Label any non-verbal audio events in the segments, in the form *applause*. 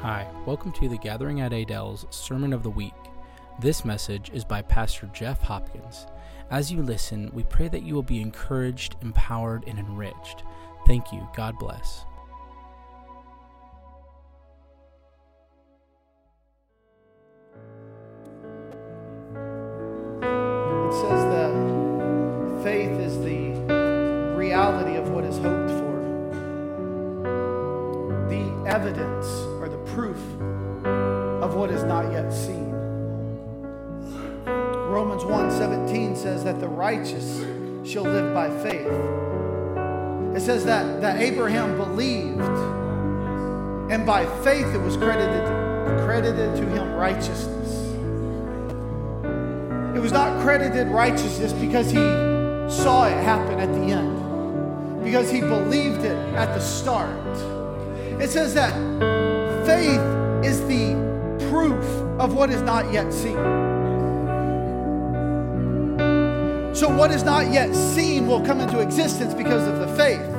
Hi, welcome to the Gathering at Adele's Sermon of the Week. This message is by Pastor Jeff Hopkins. As you listen, we pray that you will be encouraged, empowered, and enriched. Thank you. God bless. Says that, that Abraham believed, and by faith it was credited, credited to him righteousness. It was not credited righteousness because he saw it happen at the end, because he believed it at the start. It says that faith is the proof of what is not yet seen. So, what is not yet seen will come into existence because of the faith.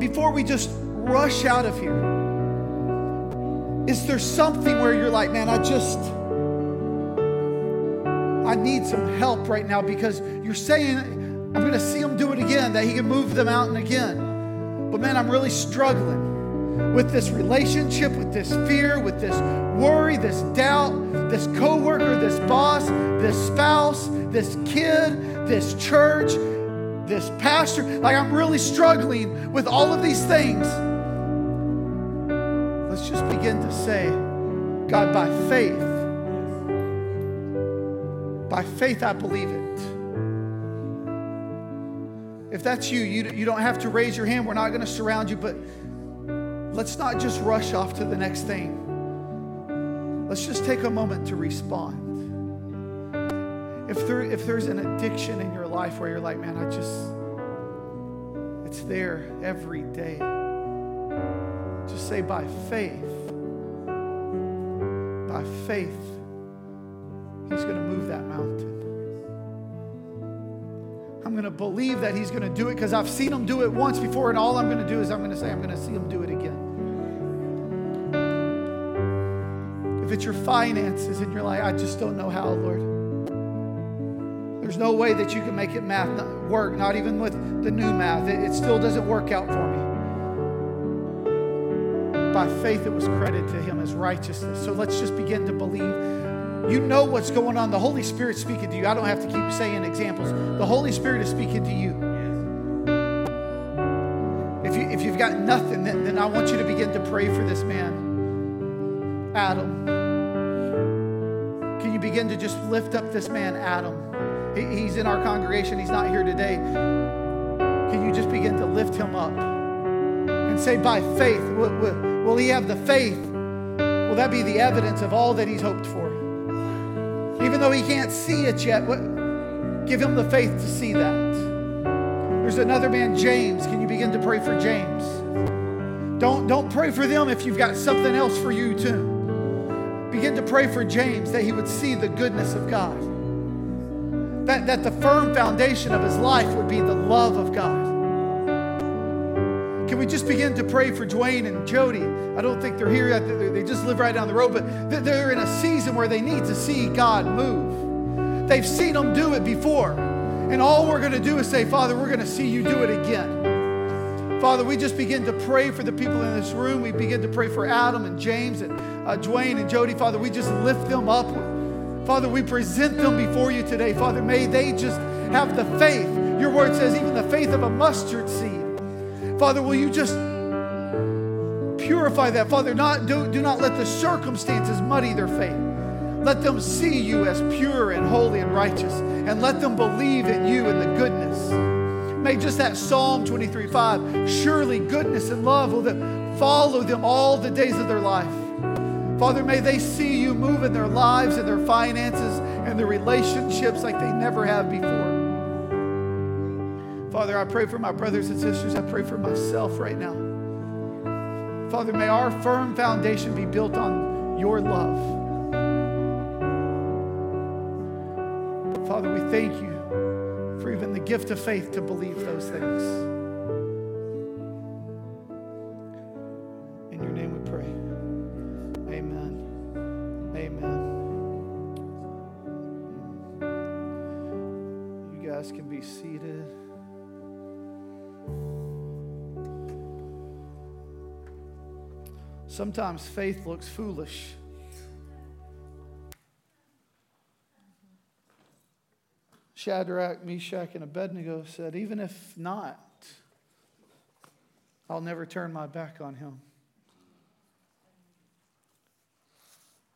Before we just rush out of here, is there something where you're like, man, I just, I need some help right now because you're saying, I'm going to see him do it again, that he can move the mountain again. But man, I'm really struggling with this relationship, with this fear, with this worry, this doubt, this coworker, this boss, this spouse, this kid, this church, this pastor. Like I'm really struggling with all of these things. Let's just begin to say, God, by faith, by faith, I believe it. If that's you, you, you don't have to raise your hand. We're not going to surround you, but let's not just rush off to the next thing. Let's just take a moment to respond. If, there, if there's an addiction in your life where you're like, man, I just, it's there every day. Just say, by faith, by faith, He's going to move that mountain. I'm going to believe that He's going to do it because I've seen Him do it once before, and all I'm going to do is I'm going to say, I'm going to see Him do it again. If it's your finances and you're like, I just don't know how, Lord. There's no way that you can make it math work, not even with the new math. It, it still doesn't work out for me by faith it was credited to him as righteousness. So let's just begin to believe. You know what's going on. The Holy Spirit speaking to you. I don't have to keep saying examples. The Holy Spirit is speaking to you. If, you, if you've got nothing, then, then I want you to begin to pray for this man, Adam. Can you begin to just lift up this man, Adam? He, he's in our congregation. He's not here today. Can you just begin to lift him up and say, by faith, will, he have the faith? Will that be the evidence of all that he's hoped for? Even though he can't see it yet, give him the faith to see that. There's another man, James. Can you begin to pray for James? Don't, don't pray for them if you've got something else for you too. Begin to pray for James that he would see the goodness of God. That, that the firm foundation of his life would be the love of God. Can we just begin to pray for Dwayne and Jody? I don't think they're here yet. They just live right down the road, but they're in a season where they need to see God move. They've seen Him do it before. And all we're going to do is say, Father, we're going to see you do it again. Father, we just begin to pray for the people in this room. We begin to pray for Adam and James and uh, Dwayne and Jody. Father, we just lift them up. Father, we present them before you today. Father, may they just have the faith. Your word says, even the faith of a mustard seed. Father, will you just purify that? Father, not, do, do not let the circumstances muddy their faith. Let them see you as pure and holy and righteous, and let them believe in you and the goodness. May just that Psalm 23 5, surely goodness and love will follow them all the days of their life. Father, may they see you move in their lives and their finances and their relationships like they never have before. Father, I pray for my brothers and sisters. I pray for myself right now. Father, may our firm foundation be built on your love. Father, we thank you for even the gift of faith to believe those things. Sometimes faith looks foolish. Shadrach, Meshach, and Abednego said, Even if not, I'll never turn my back on him.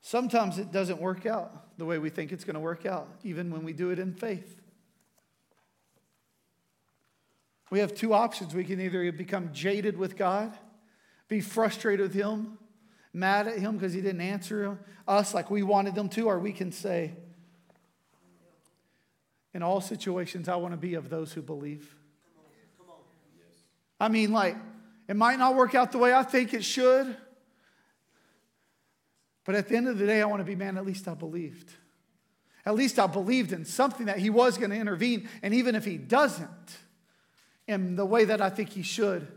Sometimes it doesn't work out the way we think it's going to work out, even when we do it in faith. We have two options. We can either become jaded with God, be frustrated with Him, mad at Him because He didn't answer us like we wanted them to, or we can say, in all situations, I want to be of those who believe. I mean, like, it might not work out the way I think it should, but at the end of the day, I want to be, man, at least I believed. At least I believed in something that He was going to intervene. And even if He doesn't, in the way that I think He should,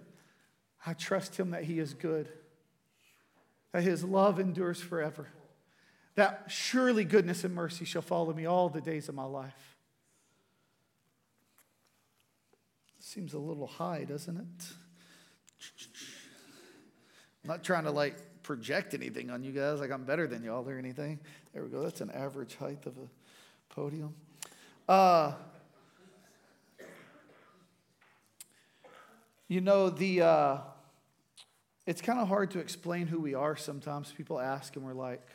I trust Him that He is good, that His love endures forever, that surely goodness and mercy shall follow me all the days of my life. Seems a little high, doesn't it? I'm not trying to like project anything on you guys like I'm better than y'all or anything. There we go. That's an average height of a podium. Uh, you know, the uh, it's kind of hard to explain who we are sometimes. People ask, and we're like,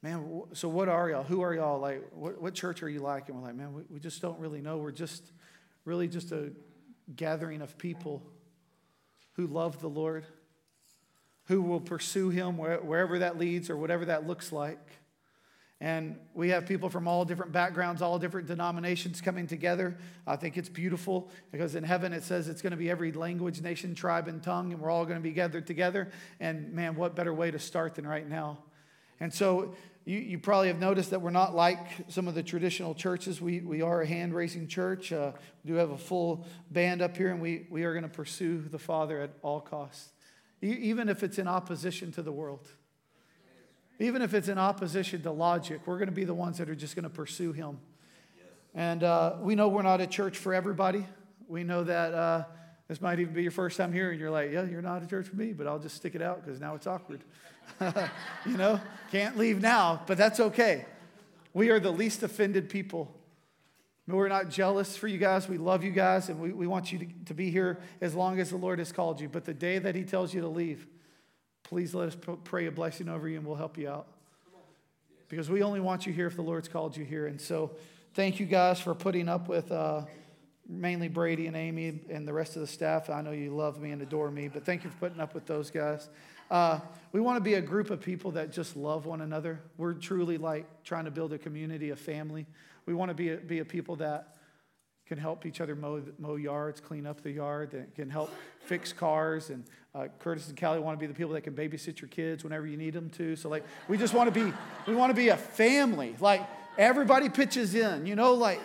man, so what are y'all? Who are y'all? Like, what, what church are you like? And we're like, man, we, we just don't really know. We're just really just a gathering of people who love the Lord, who will pursue Him wherever that leads or whatever that looks like. And we have people from all different backgrounds, all different denominations coming together. I think it's beautiful because in heaven it says it's going to be every language, nation, tribe, and tongue, and we're all going to be gathered together. And man, what better way to start than right now? And so you, you probably have noticed that we're not like some of the traditional churches. We, we are a hand raising church. Uh, we do have a full band up here, and we, we are going to pursue the Father at all costs, e- even if it's in opposition to the world. Even if it's in opposition to logic, we're going to be the ones that are just going to pursue Him. And uh, we know we're not a church for everybody. We know that uh, this might even be your first time here, and you're like, yeah, you're not a church for me, but I'll just stick it out because now it's awkward. *laughs* you know, can't leave now, but that's okay. We are the least offended people. We're not jealous for you guys. We love you guys, and we, we want you to, to be here as long as the Lord has called you. But the day that He tells you to leave, please let us pray a blessing over you, and we'll help you out. Because we only want you here if the Lord's called you here. And so, thank you guys for putting up with. Uh, mainly Brady and Amy and the rest of the staff. I know you love me and adore me, but thank you for putting up with those guys. Uh, we want to be a group of people that just love one another. We're truly like trying to build a community, a family. We want to be a, be a people that can help each other mow, mow yards, clean up the yard, that can help fix cars. And uh, Curtis and Callie want to be the people that can babysit your kids whenever you need them to. So like, we just want to be, we want to be a family. Like everybody pitches in, you know, like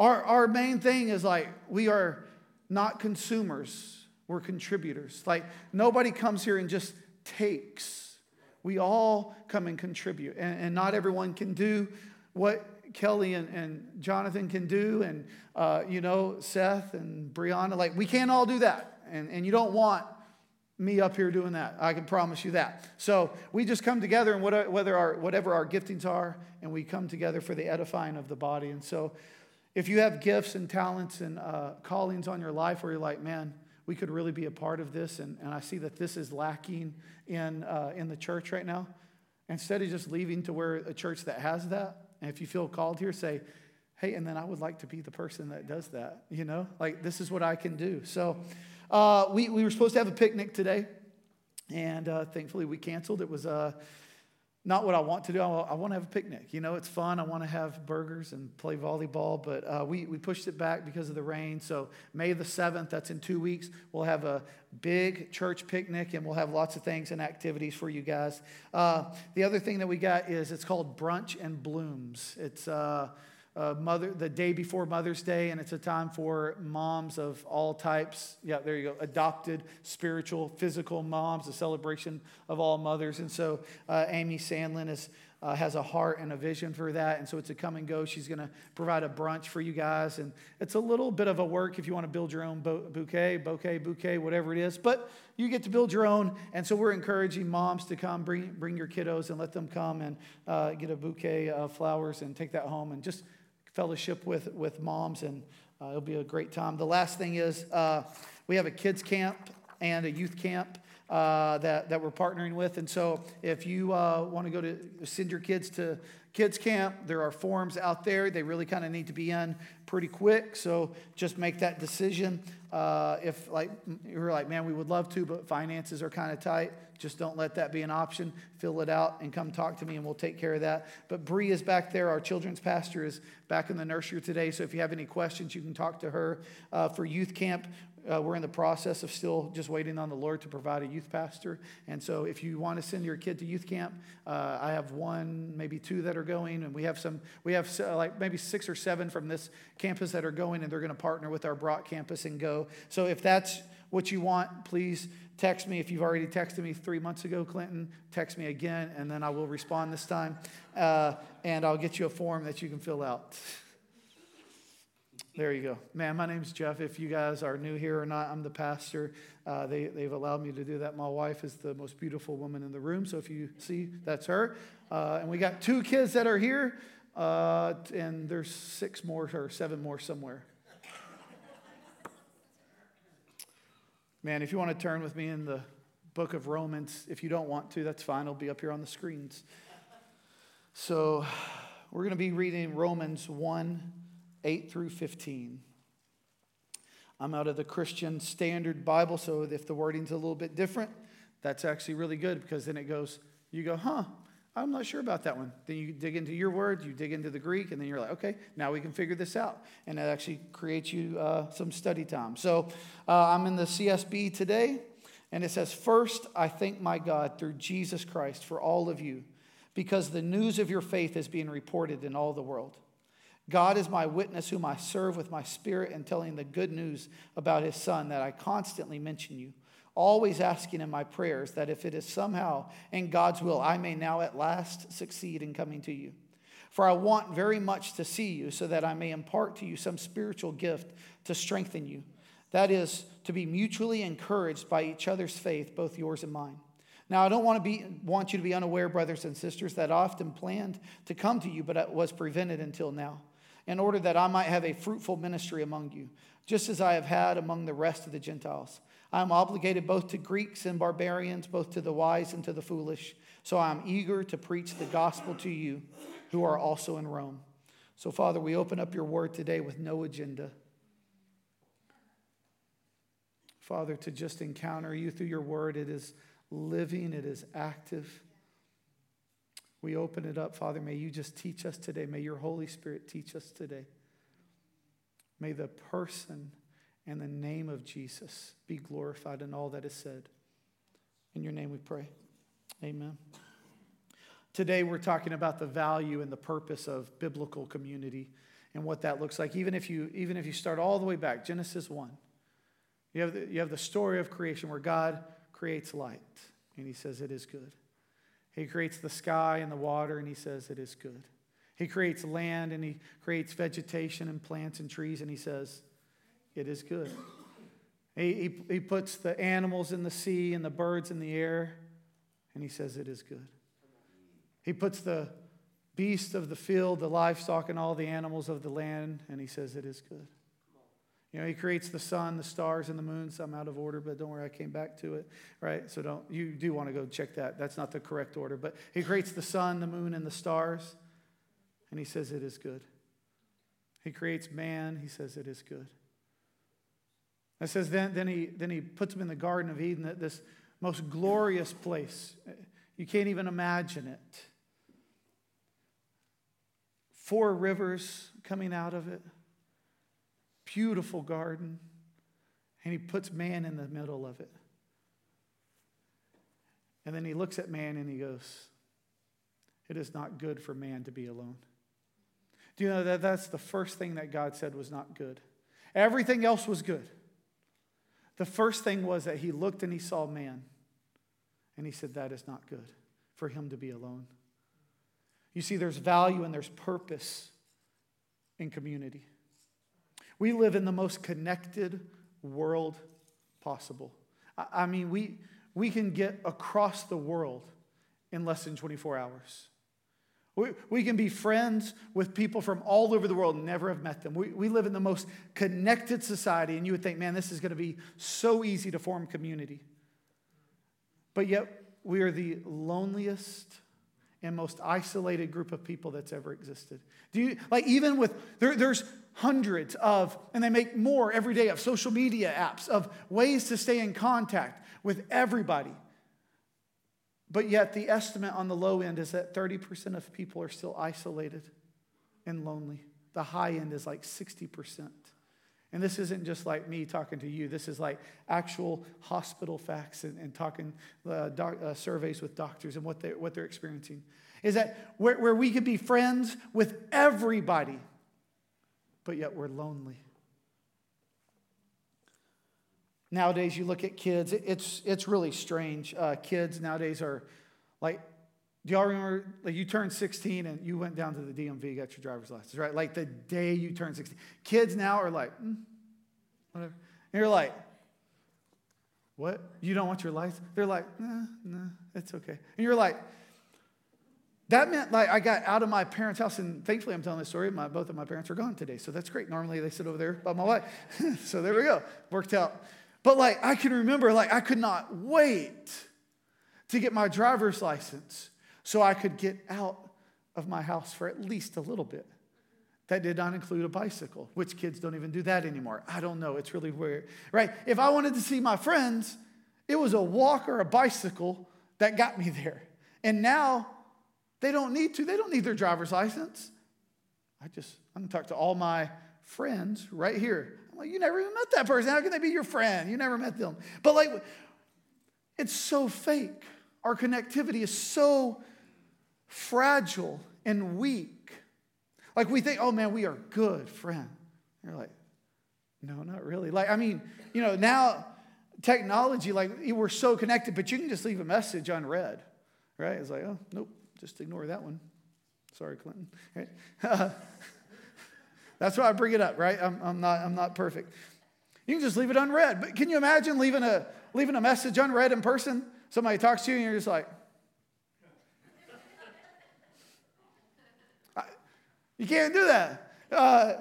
our, our main thing is like, we are not consumers. We're contributors. Like nobody comes here and just takes. We all come and contribute. And, and not everyone can do what Kelly and, and Jonathan can do, and, uh, you know, Seth and Brianna. Like, we can't all do that. And, and you don't want me up here doing that. I can promise you that. So we just come together, and whether our, whatever our giftings are, and we come together for the edifying of the body. And so if you have gifts and talents and uh, callings on your life where you're like, man, we could really be a part of this, and, and I see that this is lacking in, uh, in the church right now. Instead of just leaving to where a church that has that, and if you feel called here, say, hey, and then I would like to be the person that does that, you know? Like, this is what I can do. So, uh, we, we were supposed to have a picnic today, and uh, thankfully we canceled. It was uh, not what I want to do. I, want to have a picnic. You know, it's fun. I want to have burgers and play volleyball, but uh, we, we pushed it back because of the rain. So, May the 7th, that's in two weeks, we'll have a big church picnic and we'll have lots of things and activities for you guys. Uh, the other thing that we got is it's called Brunch and Blooms. It's uh, uh, mother the day before Mother's Day, and it's a time for moms of all types. Yeah, there you go. Adopted, spiritual, physical moms, a celebration of all mothers. And so uh, Amy Sandlin is uh, has a heart and a vision for that. And so it's a come and go. She's going to provide a brunch for you guys. And it's a little bit of a work if you want to build your own bouquet, bouquet, bouquet, whatever it is. But you get to build your own. And so we're encouraging moms to come, bring, bring your kiddos and let them come and uh, get a bouquet of flowers and take that home and just fellowship with, with moms. And uh, it'll be a great time. The last thing is uh, we have a kids camp and a youth camp uh, that, that we're partnering with. And so if you uh, want to go to send your kids to kids camp, there are forms out there. They really kind of need to be in pretty quick. So just make that decision. Uh, if like you're like, man, we would love to, but finances are kind of tight. Just don't let that be an option. Fill it out and come talk to me, and we'll take care of that. But Bree is back there. Our children's pastor is back in the nursery today. So if you have any questions, you can talk to her. Uh, for youth camp, uh, we're in the process of still just waiting on the Lord to provide a youth pastor. And so, if you want to send your kid to youth camp, uh, I have one, maybe two that are going, and we have some. We have uh, like maybe six or seven from this campus that are going, and they're going to partner with our Brock campus and go. So, if that's what you want, please text me. If you've already texted me three months ago, Clinton, text me again, and then I will respond this time, uh, and I'll get you a form that you can fill out. There you go. Man, my name's Jeff. If you guys are new here or not, I'm the pastor. Uh, they, they've allowed me to do that. My wife is the most beautiful woman in the room. So if you see, that's her. Uh, and we got two kids that are here, uh, and there's six more or seven more somewhere. Man, if you want to turn with me in the book of Romans, if you don't want to, that's fine. It'll be up here on the screens. So we're going to be reading Romans 1 8 through 15. I'm out of the Christian Standard Bible, so if the wording's a little bit different, that's actually really good because then it goes, you go, huh, I'm not sure about that one. Then you dig into your word, you dig into the Greek, and then you're like, okay, now we can figure this out. And it actually creates you uh, some study time. So uh, I'm in the CSB today, and it says, First, I thank my God through Jesus Christ for all of you, because the news of your faith is being reported in all the world. God is my witness, whom I serve with my spirit and telling the good news about his son that I constantly mention you, always asking in my prayers that if it is somehow in God's will, I may now at last succeed in coming to you. For I want very much to see you so that I may impart to you some spiritual gift to strengthen you. That is, to be mutually encouraged by each other's faith, both yours and mine. Now, I don't want, to be, want you to be unaware, brothers and sisters, that I often planned to come to you, but was prevented until now in order that I might have a fruitful ministry among you, just as I have had among the rest of the Gentiles. I am obligated both to Greeks and barbarians, both to the wise and to the foolish. So I am eager to preach the gospel to you who are also in Rome. So, Father, we open up your word today with no agenda. Father, to just encounter you through your word, it is living, it is active. We open it up, Father. May you just teach us today. May your Holy Spirit teach us today. May the person and the name of Jesus be glorified in all that is said. In your name we pray. Amen. Today we're talking about the value and the purpose of biblical community and what that looks like. Even if you, even if you start all the way back, Genesis 1, you have, the, you have the story of creation where God creates light and he says it is good. He creates the sky and the water, and he says it is good. He creates land and he creates vegetation and plants and trees, and he says it is good. He, he, he puts the animals in the sea and the birds in the air, and he says it is good. He puts the beasts of the field, the livestock, and all the animals of the land, and he says it is good. You know, he creates the sun, the stars, and the moons. I'm out of order, but don't worry, I came back to it, right? So don't, you do want to go check that. That's not the correct order. But he creates the sun, the moon, and the stars, and he says it is good. He creates man, he says it is good. It says then, then, he, then he puts him in the Garden of Eden, this most glorious place. You can't even imagine it. Four rivers coming out of it beautiful garden, and he puts man in the middle of it. And then he looks at man and he goes, It is not good for man to be alone. Do you know that that's the first thing that God said was not good? Everything else was good. The first thing was that he looked and he saw man, and he said, That is not good for him to be alone. You see, there's value and there's purpose in community. We live in the most connected world possible. I mean, we, we can get across the world in less than 24 hours. We, we can be friends with people from all over the world never have met them. We, we live in the most connected society, and you would think, man, this is going to be so easy to form community. But yet, we are the loneliest and most isolated group of people that's ever existed. Do you, like, even with, there, there's hundreds of, and they make more every day of social media apps, of ways to stay in contact with everybody. But yet, the estimate on the low end is that 30% of people are still isolated and lonely. The high end is like 60%. And this isn't just like me talking to you. This is like actual hospital facts and, and talking uh, doc, uh, surveys with doctors and what, they, what they're experiencing. Is that where, where we could be friends with everybody, but yet we're lonely. Nowadays, you look at kids, it's, it's really strange. Uh, kids nowadays are like, do y'all remember, like you turned 16 and you went down to the DMV, got your driver's license, right? Like the day you turned 16. Kids now are like, mm, whatever. And you're like, what? You don't want your license? They're like, nah, nah, it's okay. And you're like, that meant like I got out of my parents' house, and thankfully I'm telling this story. My, both of my parents are gone today, so that's great. Normally they sit over there by my wife. *laughs* so there we go. Worked out. But like I can remember, like I could not wait to get my driver's license so I could get out of my house for at least a little bit. That did not include a bicycle, which kids don't even do that anymore. I don't know. It's really weird, right? If I wanted to see my friends, it was a walk or a bicycle that got me there. And now they don't need to. They don't need their driver's license. I just, I'm to talk to all my friends right here. Well, you never even met that person. How can they be your friend? You never met them. But like, it's so fake. Our connectivity is so fragile and weak. Like we think, oh man, we are good friend. You're like, no, not really. Like, I mean, you know, now technology, like we're so connected, but you can just leave a message unread, right? It's like, oh, nope, just ignore that one. Sorry, Clinton. Right? *laughs* That's why I bring it up, right? I'm, I'm, not, I'm not perfect. You can just leave it unread. But can you imagine leaving a, leaving a message unread in person? Somebody talks to you and you're just like, *laughs* you can't do that. Uh,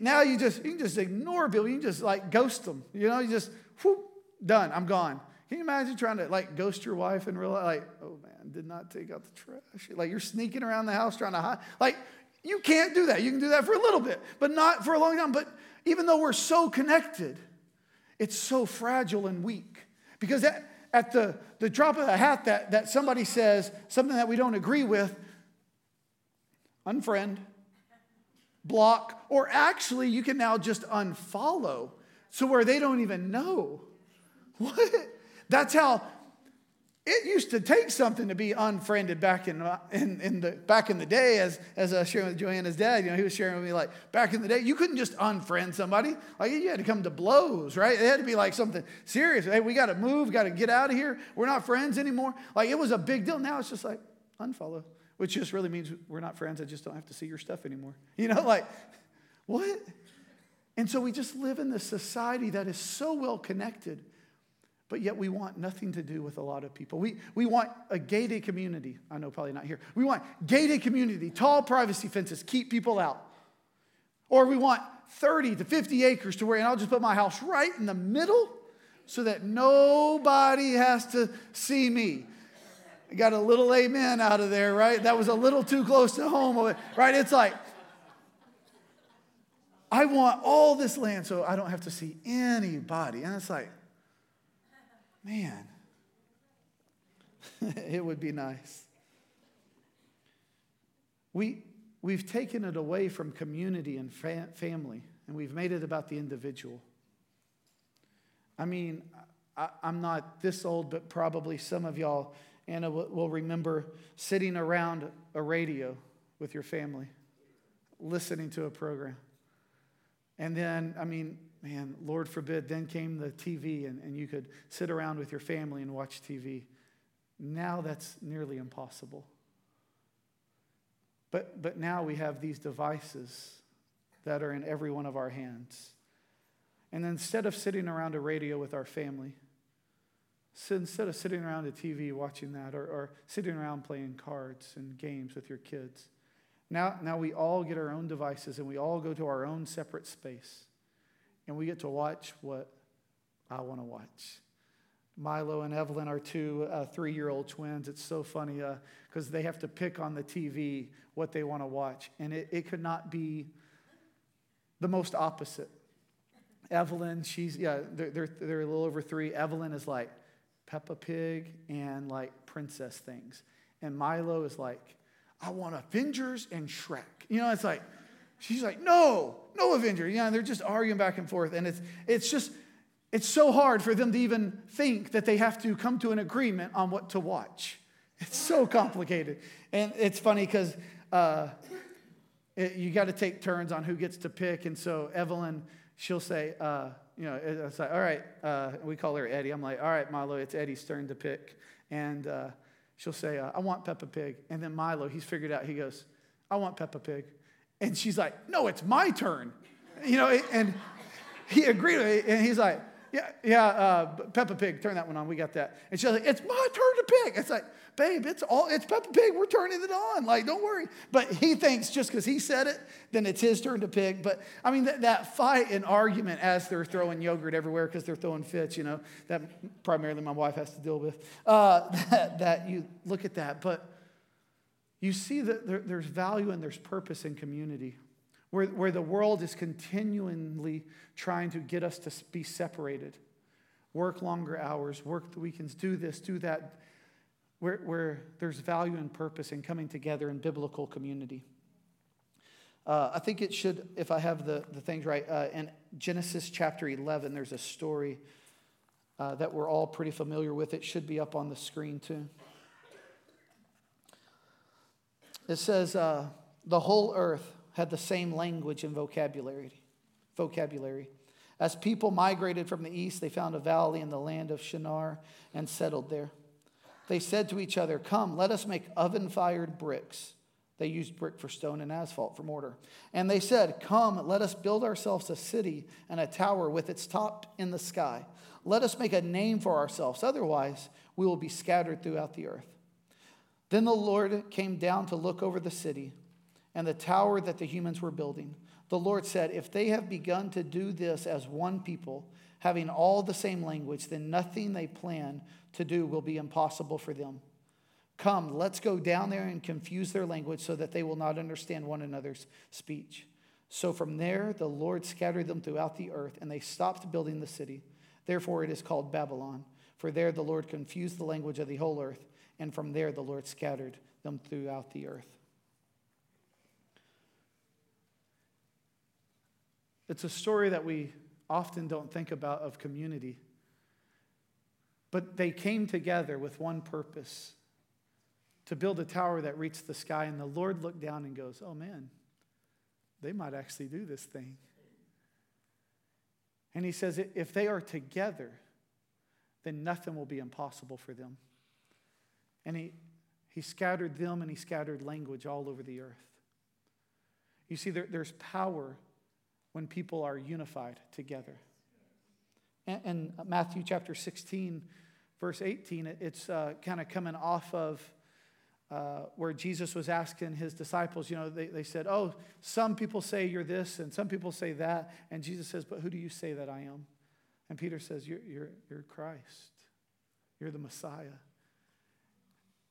now you just you can just ignore people. You can just like ghost them. You know, you just whoop, done. I'm gone. Can you imagine trying to like ghost your wife and realize like, oh man, did not take out the trash. Like you're sneaking around the house trying to hide. Like you can't do that. You can do that for a little bit, but not for a long time. But even though we're so connected, it's so fragile and weak. Because at, at the, the drop of a hat that, that somebody says something that we don't agree with, unfriend, block, or actually you can now just unfollow so where they don't even know. *laughs* What? That's how it used to take something to be unfriended back in, in, in, the, back in the day, as, as I was sharing with Joanna's dad. You know, he was sharing with me, like, back in the day, you couldn't just unfriend somebody. Like, you had to come to blows, right? It had to be like something serious. Hey, we got to move, got to get out of here. We're not friends anymore. Like, it was a big deal. Now it's just like, unfollow, which just really means we're not friends. I just don't have to see your stuff anymore. *laughs* You know, like, what? And so we just live in this society that is so well connected but yet we want nothing to do with a lot of people. We, we want a gated community. I know, probably not here. We want gated community, tall privacy fences, keep people out. Or we want 30 to 50 acres to where, and I'll just put my house right in the middle so that nobody has to see me. I got a little amen out of there, right? That was a little too close to home, right? It's like, I want all this land so I don't have to see anybody. And it's like, Man, *laughs* it would be nice. We, we've taken it away from community and fa- family, and we've made it about the individual. I mean, I, am not this old, but probably some of y'all, Anna, will, will remember sitting around a radio with your family, listening to a program. And then, I mean, man, Lord forbid, then came the TV and, and you could sit around with your family and watch TV. Now that's nearly impossible. But, but now we have these devices that are in every one of our hands. And instead of sitting around a radio with our family, instead of sitting around a TV watching that or, or sitting around playing cards and games with your kids, now, now we all get our own devices and we all go to our own separate space. And we get to watch what I want to watch. Milo and Evelyn are two uh, three year old twins. It's so funny because uh, they have to pick on the TV what they want to watch. And it, it could not be the most opposite. Evelyn, she's, yeah, they're, they're, they're a little over three. Evelyn is like Peppa Pig and like princess things. And Milo is like, I want Avengers and Shrek. You know, it's like, she's like, no, no Avenger. Yeah, they're just arguing back and forth. And it's, it's just, it's so hard for them to even think that they have to come to an agreement on what to watch. It's so complicated. And it's funny because uh, you got to take turns on who gets to pick. And so Evelyn, she'll say, uh, you know, it's like, all right, uh, we call her Eddie. I'm like, all right, Milo, it's Eddie's turn to pick. And uh, she'll say, uh, I want Peppa Pig. And then Milo, he's figured out, he goes, I want Peppa Pig. And she's like, no, it's my turn. You know, and he agreed with it. And he's like, yeah, yeah, uh, Peppa Pig, turn that one on. We got that. And she's like, it's my turn to pick. It's like, babe, it's all, it's Peppa Pig. We're turning it on. Like, don't worry. But he thinks just because he said it, then it's his turn to pick. But I mean, that, that fight and argument as they're throwing yogurt everywhere because they're throwing fits, you know, that primarily my wife has to deal with. Uh, *laughs* that, that you look at that. But you see that there, there's value and there's purpose in community where, where the world is continually trying to get us to be separated. Work longer hours, work the weekends, do this, do that, where, where there's value and purpose in coming together in biblical community. Uh, I think it should, if I have the, the things right, uh, in Genesis chapter 11, there's a story uh, that we're all pretty familiar with. It should be up on the screen too. It says, uh, The whole earth had the same language and vocabulary. Vocabulary. As people migrated from the east, they found a valley in the land of Shinar and settled there. They said to each other, Come, let us make oven fired bricks. They used brick for stone and asphalt for mortar. And they said, Come, let us build ourselves a city and a tower with its top in the sky. Let us make a name for ourselves, otherwise, we will be scattered throughout the earth. Then the Lord came down to look over the city and the tower that the humans were building. The Lord said, If they have begun to do this as one people, having all the same language, then nothing they plan to do will be impossible for them. Come, let's go down there and confuse their language so that they will not understand one another's speech. So from there, the Lord scattered them throughout the earth, and they stopped building the city. Therefore, it is called Babylon. For there, the Lord confused the language of the whole earth, and from there, the Lord scattered them throughout the earth. It's a story that we often don't think about of community. But they came together with one purpose to build a tower that reached the sky. And the Lord looked down and goes, Oh man, they might actually do this thing. And he says, If they are together, then nothing will be impossible for them. And he, he scattered them and he scattered language all over the earth. You see, there, there's power when people are unified together. And, and Matthew chapter 16, verse 18, it, it's uh, kind of coming off of uh, where Jesus was asking his disciples, you know, they, they said, Oh, some people say you're this and some people say that. And Jesus says, But who do you say that I am? And Peter says, You're, you're, you're Christ, you're the Messiah.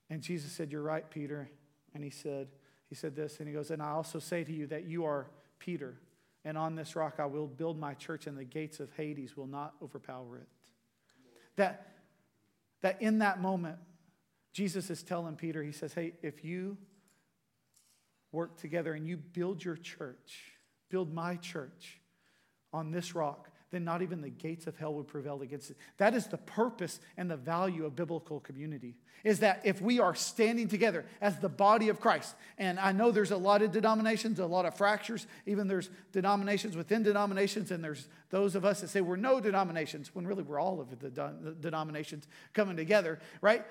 And Jesus said, You're right, Peter. And he said, He said this, and he goes, And I also say to you that you are Peter and on this rock I will build my church, and the gates of Hades will not overpower it. That, that in that moment, Jesus is telling Peter, He says, Hey, if you work together and you build your church, build my church on this rock, then not even the gates of hell would prevail against it. That is the purpose and the value of biblical community. Is that if we are standing together as the body of Christ, and I know there's a lot of denominations, a lot of fractures, even there's denominations within denominations, and there's those of us that say we're no denominations, when really we're all of the denominations coming together, right?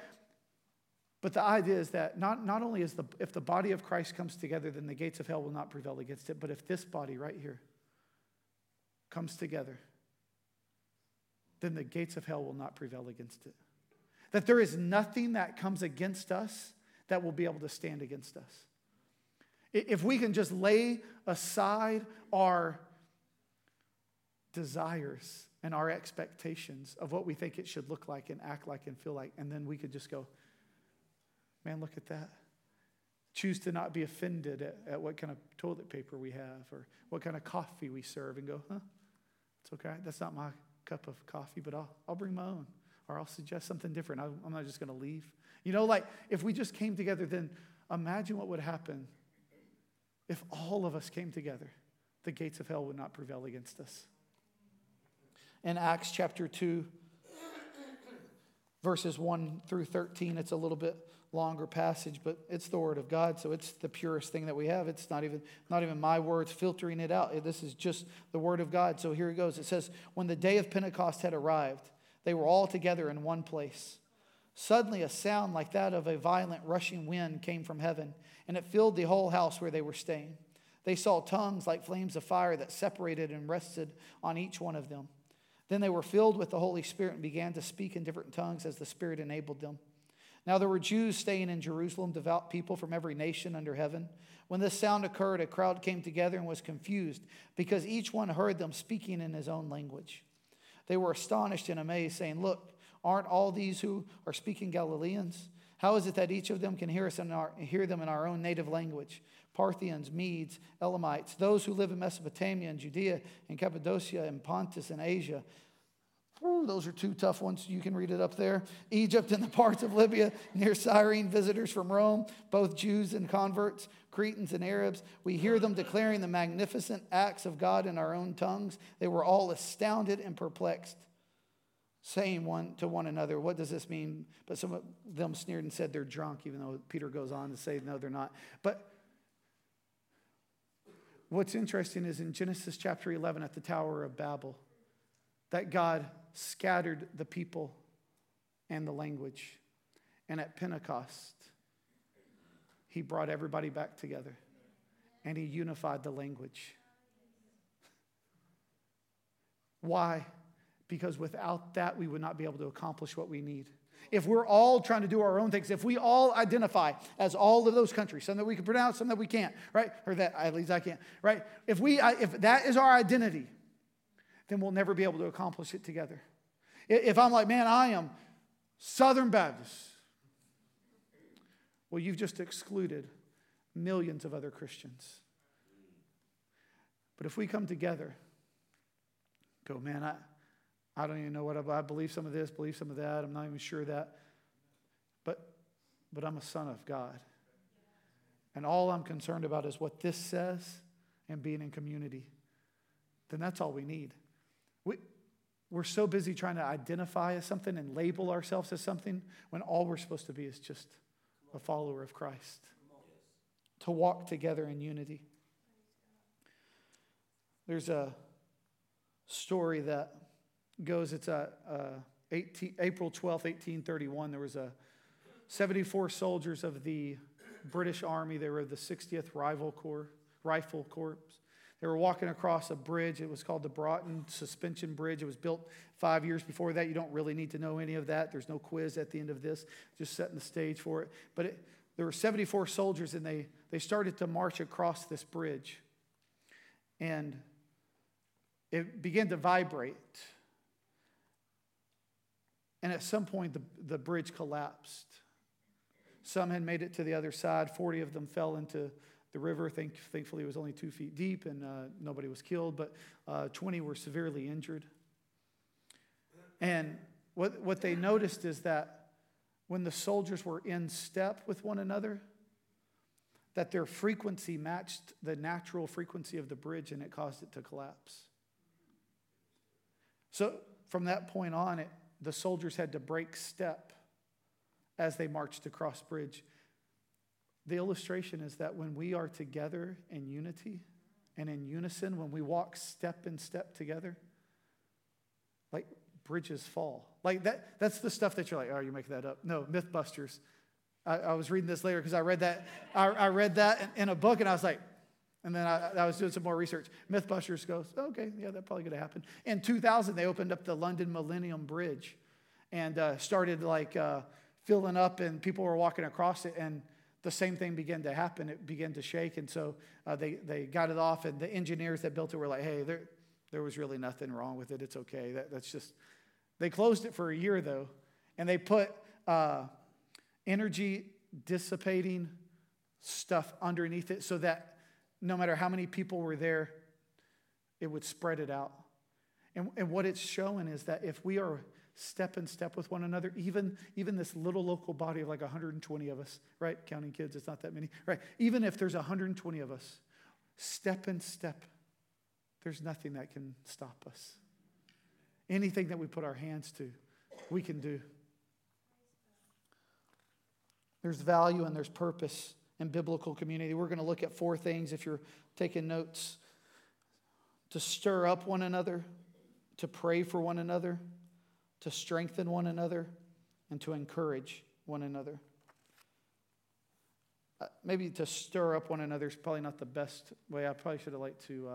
But the idea is that not, not only is the, if the body of Christ comes together, then the gates of hell will not prevail against it. But if this body right here comes together, then the gates of hell will not prevail against it. That there is nothing that comes against us that will be able to stand against us. If we can just lay aside our desires and our expectations of what we think it should look like and act like and feel like, and then we could just go, Man, look at that. Choose to not be offended at, at what kind of toilet paper we have or what kind of coffee we serve and go, huh, it's okay. That's not my cup of coffee, but I'll, I'll bring my own or I'll suggest something different. I, I'm not just going to leave. You know, like if we just came together, then imagine what would happen if all of us came together. The gates of hell would not prevail against us. In Acts chapter 2, verses 1 through 13, it's a little bit longer passage, but it's the word of God, so it's the purest thing that we have. It's not even not even my words filtering it out. This is just the word of God. So here it goes. It says, "When the day of Pentecost had arrived, they were all together in one place. Suddenly a sound like that of a violent rushing wind came from heaven, and it filled the whole house where they were staying. They saw tongues like flames of fire that separated and rested on each one of them. Then they were filled with the Holy Spirit and began to speak in different tongues as the Spirit enabled them." Now there were Jews staying in Jerusalem, devout people from every nation under heaven. When this sound occurred, a crowd came together and was confused because each one heard them speaking in his own language. They were astonished and amazed, saying, Look, aren't all these who are speaking Galileans? How is it that each of them can hear us in our, hear them in our own native language? Parthians, Medes, Elamites, those who live in Mesopotamia and Judea and Cappadocia and Pontus and Asia Those are two tough ones. You can read it up there. Egypt and the parts of Libya near Cyrene, visitors from Rome, both Jews and converts, Cretans and Arabs. We hear them declaring the magnificent acts of God in our own tongues. They were all astounded and perplexed, saying one to one another, What does this mean? But some of them sneered and said they're drunk, even though Peter goes on to say, No, they're not. But what's interesting is in Genesis chapter 11 at the Tower of Babel, that God scattered the people and the language. And at Pentecost, he brought everybody back together and he unified the language. Why? Because without that, we would not be able to accomplish what we need. If we're all trying to do our own things, if we all identify as all of those countries, some that we can pronounce, some that we can't, right? Or that at least I can't, right? If we, if that is our identity, then we'll never be able to accomplish it together. If I'm like, man, I am Southern Baptist, well, you've just excluded millions of other Christians. But if we come together, go, man, I, I don't even know what I, I believe some of this, believe some of that, I'm not even sure that. But, but I'm a son of God. And all I'm concerned about is what this says and being in community. Then that's all we need. We, we're so busy trying to identify as something and label ourselves as something when all we're supposed to be is just a follower of Christ. To walk together in unity. There's a story that goes, it's a, a 18, April 12th, 1831. There was a 74 soldiers of the British Army. They were the 60th Rifle Corps, Rifle Corps. They were walking across a bridge. It was called the Broughton Suspension Bridge. It was built five years before that. You don't really need to know any of that. There's no quiz at the end of this, just setting the stage for it. But it, there were 74 soldiers, and they, they started to march across this bridge. And it began to vibrate. And at some point, the, the bridge collapsed. Some had made it to the other side. 40 of them fell into the river, thank, thankfully, was only two feet deep and uh, nobody was killed, but uh, 20 were severely injured. And what, what they noticed is that when the soldiers were in step with one another, that their frequency matched the natural frequency of the bridge and it caused it to collapse. So from that point on, it, the soldiers had to break step as they marched across bridge the illustration is that when we are together in unity and in unison, when we walk step in step together, like bridges fall. Like that, that's the stuff that you're like, oh, you're making that up. No, Mythbusters. I, I was reading this later because I read that. I, I read that in, in, a book, and I was like, and then I, I was doing some more research. Mythbusters goes, okay, yeah, that's probably to happen. In 2000, they opened up the London Millennium Bridge, and uh, started like uh, filling up, and people were walking across it, and the same thing began to happen. It began to shake, and so uh, they they got it off, and the engineers that built it were like, hey, there there was really nothing wrong with it. It's okay. That, that's just. They closed it for a year though, and they put uh, energy dissipating stuff underneath it so that no matter how many people were there, it would spread it out. And, and what it's showing is that if we are step in step with one another, even, even this little local body of like 120 of us, right? Counting kids, it's not that many, right? Even if there's 120 of us, step in step, there's nothing that can stop us. Anything that we put our hands to, we can do. There's value and there's purpose in biblical community. We're going to look at four things if you're taking notes to stir up one another, to pray for one another, to strengthen one another, and to encourage one another. Uh, maybe to stir up one another is probably not the best way. I probably should have liked to.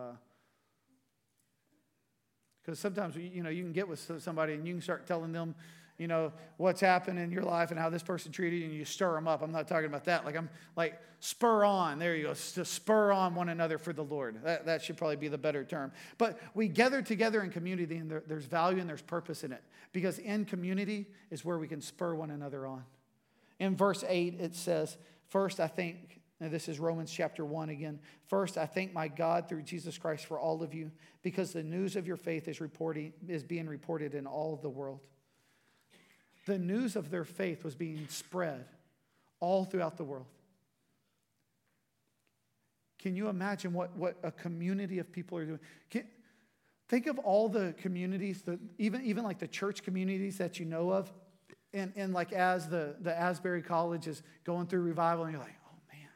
Because uh, sometimes you know you can get with somebody and you can start telling them you know, what's happened in your life and how this person treated you, and you stir them up. I'm not talking about that. Like, I'm like, spur on. There you go. To spur on one another for the Lord. That, that should probably be the better term. But we gather together in community, and there, there's value and there's purpose in it. Because in community is where we can spur one another on. In verse 8, it says, First, I think, this is Romans chapter 1 again. First, I thank my God through Jesus Christ for all of you, because the news of your faith is, reporting, is being reported in all the world the news of their faith was being spread all throughout the world. Can you imagine what, what a community of people are doing? Can, think of all the communities, even, even like the church communities that you know of. And, and like as the, the Asbury College is going through revival, and you're like, oh man,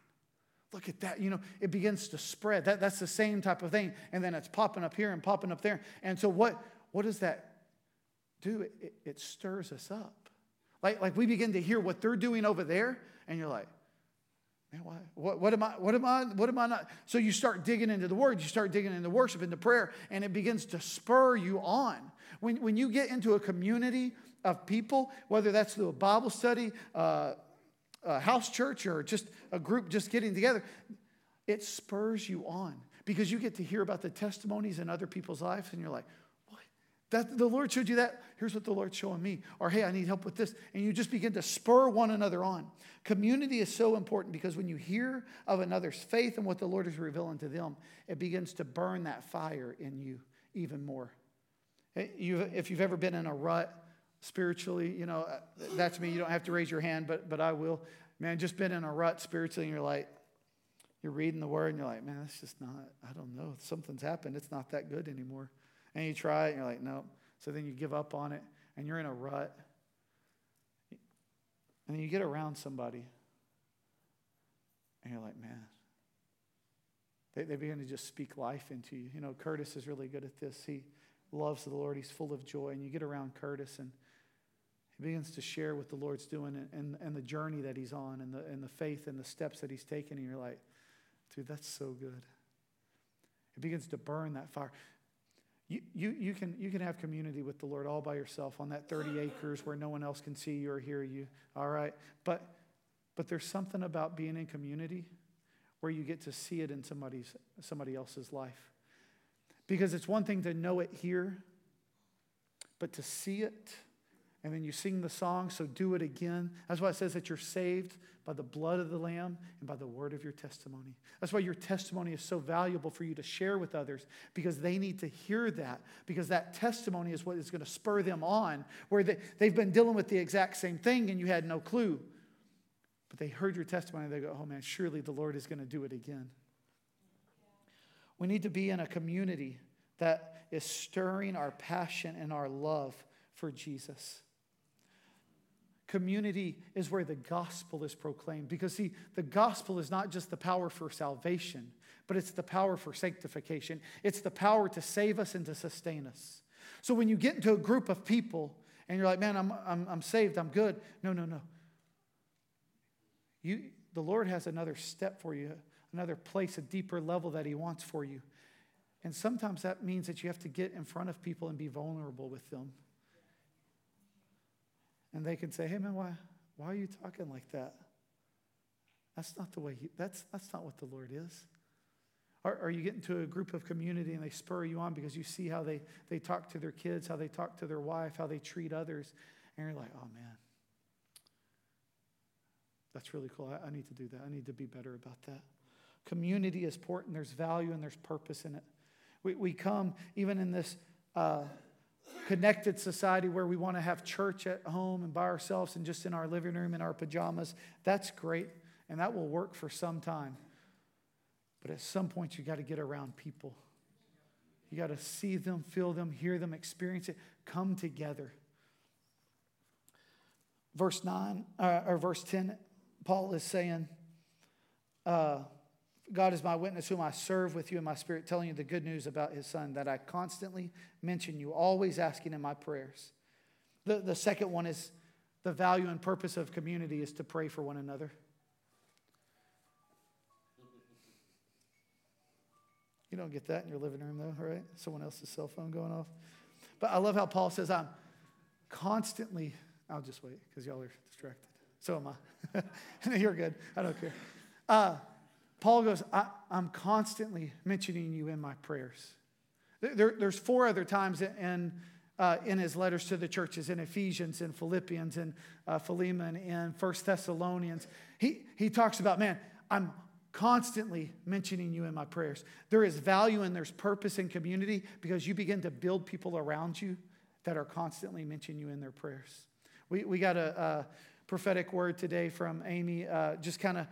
look at that. You know, it begins to spread. That, that's the same type of thing. And then it's popping up here and popping up there. And so what, what does that do? It, it, it stirs us up. Like, like we begin to hear what they're doing over there, and you're like, man? What, what am I? What am I? What am I not? So you start digging into the word, you start digging into worship, into prayer, and it begins to spur you on. When, when you get into a community of people, whether that's through a Bible study, uh, a house church, or just a group just getting together, it spurs you on because you get to hear about the testimonies in other people's lives, and you're like, that the Lord showed you that. Here's what the Lord's showing me. Or, hey, I need help with this. And you just begin to spur one another on. Community is so important because when you hear of another's faith and what the Lord is revealing to them, it begins to burn that fire in you even more. If you've ever been in a rut spiritually, you know, uh, that's me. You don't have to raise your hand, but, but I will. Man, just been in a rut spiritually, and you're like, you're reading the word, and you're like, man, that's just not, I don't know. Something's happened. It's not that good anymore. And you try it, and you're like, nope. So then you give up on it, and you're in a rut. And then you get around somebody, and you're like, man, they, they begin to just speak life into you. You know, Curtis is really good at this. He loves the Lord, he's full of joy. And you get around Curtis, and he begins to share what the Lord's doing and, and, and the journey that he's on, and the, and the faith and the steps that he's taken. And you're like, dude, that's so good. It begins to burn that fire. You, you, you, can, you can have community with the Lord all by yourself on that 30 acres where no one else can see you or hear you. All right? But, but there's something about being in community where you get to see it in somebody's, somebody else's life. Because it's one thing to know it here, but to see it, and then you sing the song, so do it again. That's why it says that you're saved by the blood of the Lamb and by the word of your testimony. That's why your testimony is so valuable for you to share with others because they need to hear that because that testimony is what is going to spur them on where they, they've been dealing with the exact same thing and you had no clue. But they heard your testimony and they go, oh man, surely the Lord is going to do it again. We need to be in a community that is stirring our passion and our love for Jesus. Community is where the gospel is proclaimed. Because, see, the gospel is not just the power for salvation, but it's the power for sanctification. It's the power to save us and to sustain us. So, when you get into a group of people and you're like, man, I'm, I'm, I'm saved, I'm good. No, no, no. You, the Lord has another step for you, another place, a deeper level that He wants for you. And sometimes that means that you have to get in front of people and be vulnerable with them. And they can say, hey, man, why, why are you talking like that? That's not the way, he, that's, that's not what the Lord is. Are, you getting to a group of community and they spur you on because you see how they, they talk to their kids, how they talk to their wife, how they treat others, and you're like, oh man, that's really cool. I, I need to do that. I need to be better about that. Community is important. There's value and there's purpose in it. We, we come, even in this uh, connected society where we want to have church at home and by ourselves and just in our living room in our pajamas. That's great, and that will work for some time. But at some point, you got to get around people. You got to see them, feel them, hear them, experience it, come together. Verse 9, uh, or verse 10, Paul is saying, uh, God is my witness, whom I serve with you in my spirit, telling you the good news about his son, that I constantly mention you, always asking in my prayers. The, the second one is the value and purpose of community is to pray for one another. You don't get that in your living room, though, right? Someone else's cell phone going off. But I love how Paul says, I'm constantly, I'll just wait because y'all are distracted. So am I. *laughs* You're good. I don't care. Uh, Paul goes, I, am constantly mentioning you in my prayers. There, there's four other times in, uh, in his letters to the churches in Ephesians, in Philippians, in uh, Philemon, in First Thessalonians. He, he talks about, man, I'm constantly mentioning you in my prayers. There is value and there's purpose in community because you begin to build people around you that are constantly mentioning you in their prayers. We, we got a, a prophetic word today from Amy, uh, just kind of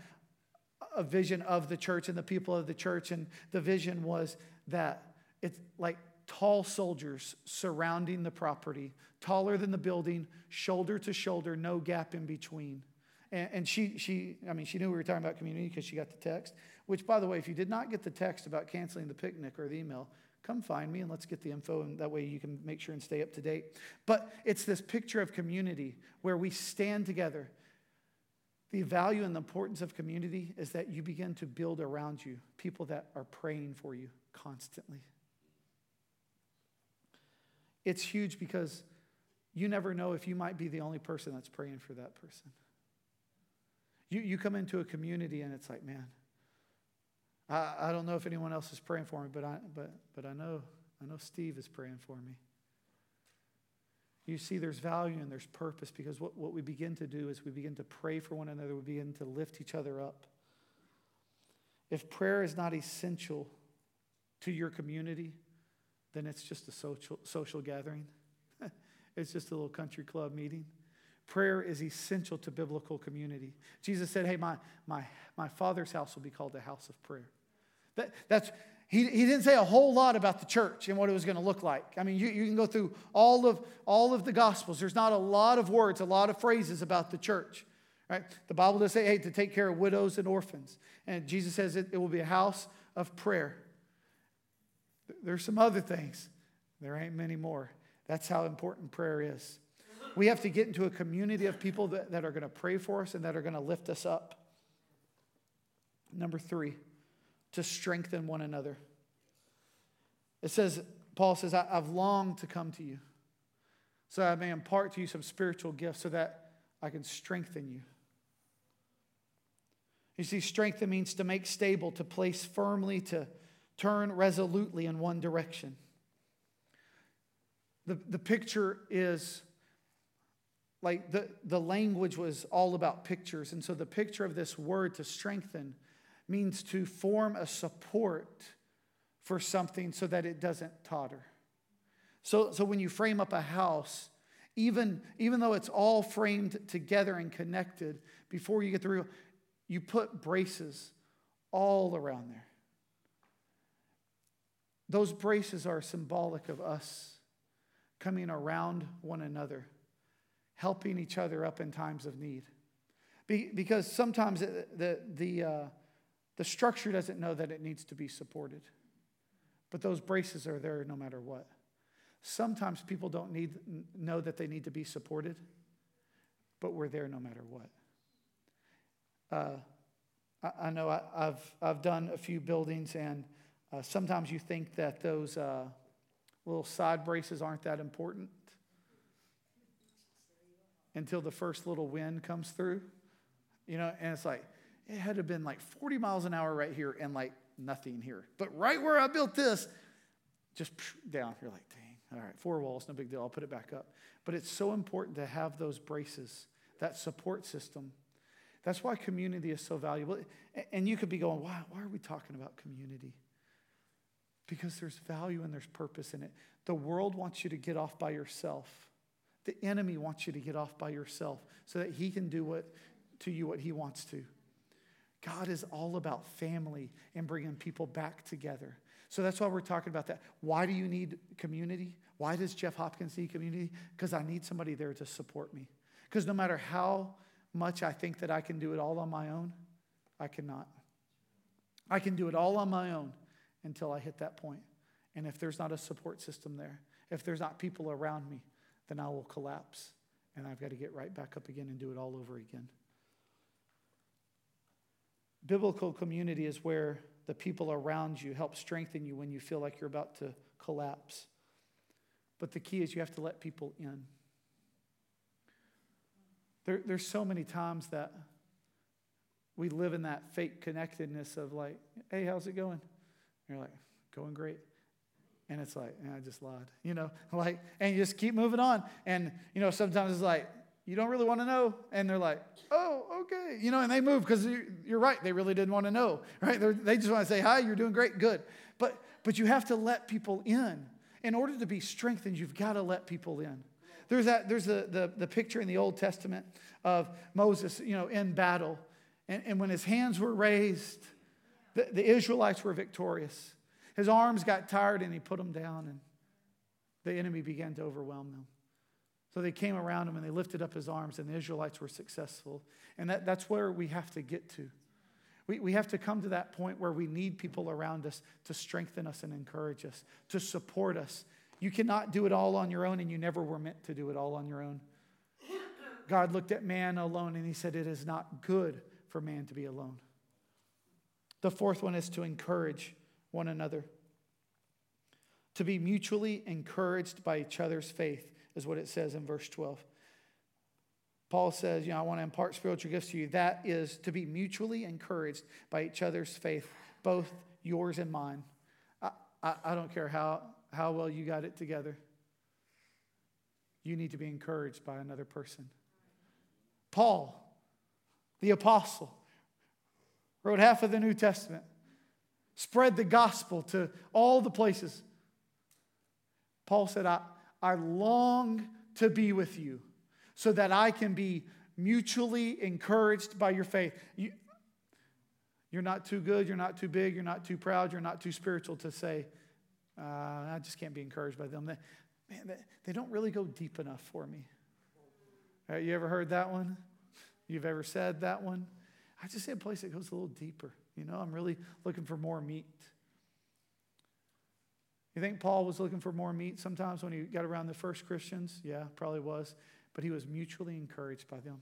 a vision of the church and the people of the church. And the vision was that it's like tall soldiers surrounding the property, taller than the building, shoulder to shoulder, no gap in between. And, and she, she, I mean, she knew we were talking about community because she got the text. Which, by the way, if you did not get the text about canceling the picnic or the email, come find me and let's get the info, and that way you can make sure and stay up to date. But it's this picture of community where we stand together the value and the importance of community is that you begin to build around you people that are praying for you constantly. It's huge because you never know if you might be the only person that's praying for that person. You, you come into a community and it's like, man, I, I don't know if anyone else is praying for me, but I, but, but I, know, I know Steve is praying for me. You see, there's value and there's purpose because what, what we begin to do is we begin to pray for one another, we begin to lift each other up. If prayer is not essential to your community, then it's just a social, social gathering. *laughs* it's just a little country club meeting. Prayer is essential to biblical community. Jesus said, Hey, my, my, my father's house will be called the house of prayer. That, that's, he, he didn't say a whole lot about the church and what it was going to look like. I mean, you, you can go through all of, all of the Gospels. There's not a lot of words, a lot of phrases about the church. Right? The Bible does say, hey, to take care of widows and orphans. And Jesus says it, it will be a house of prayer. There's some other things. There ain't many more. That's how important prayer is. We have to get into a community of people that, that are going to pray for us and that are going to lift us up. Number three to strengthen one another. It says, Paul says, I've longed to come to you so I may impart to you some spiritual gifts so that I can strengthen you. You see, strengthen means to make stable, to place firmly, to turn resolutely in one direction. The, the picture is like the, the language was all about pictures. And so the picture of this word to strengthen means to form a support for something so that it doesn't totter. So, so when you frame up a house, even, even though it's all framed together and connected, before you get through, you put braces all around there. Those braces are symbolic of us coming around one another, helping each other up in times of need. Be, because sometimes the, the, the uh, the structure doesn't know that it needs to be supported, but those braces are there no matter what. Sometimes people don't need, know that they need to be supported, but we're there no matter what. uh, I, I, know I, have I've done a few buildings, and uh, sometimes you think that those uh, little side braces aren't that important until the first little wind comes through. You know, and it's like, it had to have been like 40 miles an hour right here and like nothing here. But right where I built this, just down. You're like, dang, all right, four walls, no big deal. I'll put it back up. But it's so important to have those braces, that support system. That's why community is so valuable. And you could be going, why, why are we talking about community? Because there's value and there's purpose in it. The world wants you to get off by yourself. The enemy wants you to get off by yourself so that he can do what, to you what he wants to. God is all about family and bringing people back together. So that's why we're talking about that. Why do you need community? Why does Jeff Hopkins need community? Because I need somebody there to support me. Because no matter how much I think that I can do it all on my own, I cannot. I can do it all on my own until I hit that point. And if there's not a support system there, if there's not people around me, then I will collapse. And I've got to get right back up again and do it all over again. Biblical community is where the people around you help strengthen you when you feel like you're about to collapse. But the key is you have to let people in. There, there's so many times that we live in that fake connectedness of like, hey, how's it going? And you're like, going great. And it's like, I just lied, you know, *laughs* like, and you just keep moving on. And, you know, sometimes it's like, you don't really want to know. And they're like, oh, okay. You know, and they move because you're right. They really didn't want to know, right? They're, they just want to say, hi, you're doing great, good. But, but you have to let people in. In order to be strengthened, you've got to let people in. There's, that, there's the, the, the picture in the Old Testament of Moses, you know, in battle. And, and when his hands were raised, the, the Israelites were victorious. His arms got tired and he put them down, and the enemy began to overwhelm them. So they came around him and they lifted up his arms, and the Israelites were successful. And that, that's where we have to get to. We, we have to come to that point where we need people around us to strengthen us and encourage us, to support us. You cannot do it all on your own, and you never were meant to do it all on your own. God looked at man alone and he said, It is not good for man to be alone. The fourth one is to encourage one another, to be mutually encouraged by each other's faith is what it says in verse 12. Paul says, You know, I want to impart spiritual gifts to you. That is to be mutually encouraged by each other's faith, both yours and mine. I, I, I don't care how, how well you got it together. You need to be encouraged by another person. Paul, the apostle, wrote half of the New Testament, spread the gospel to all the places. Paul said, I, I long to be with you so that I can be mutually encouraged by your faith. You, you're not too good, you're not too big, you're not too proud, you're not too spiritual to say, uh, I just can't be encouraged by them. They, man, they, they don't really go deep enough for me. Right, you ever heard that one? You've ever said that one? I just say a place that goes a little deeper. You know, I'm really looking for more meat. You think Paul was looking for more meat sometimes when he got around the first Christians? Yeah, probably was. But he was mutually encouraged by them.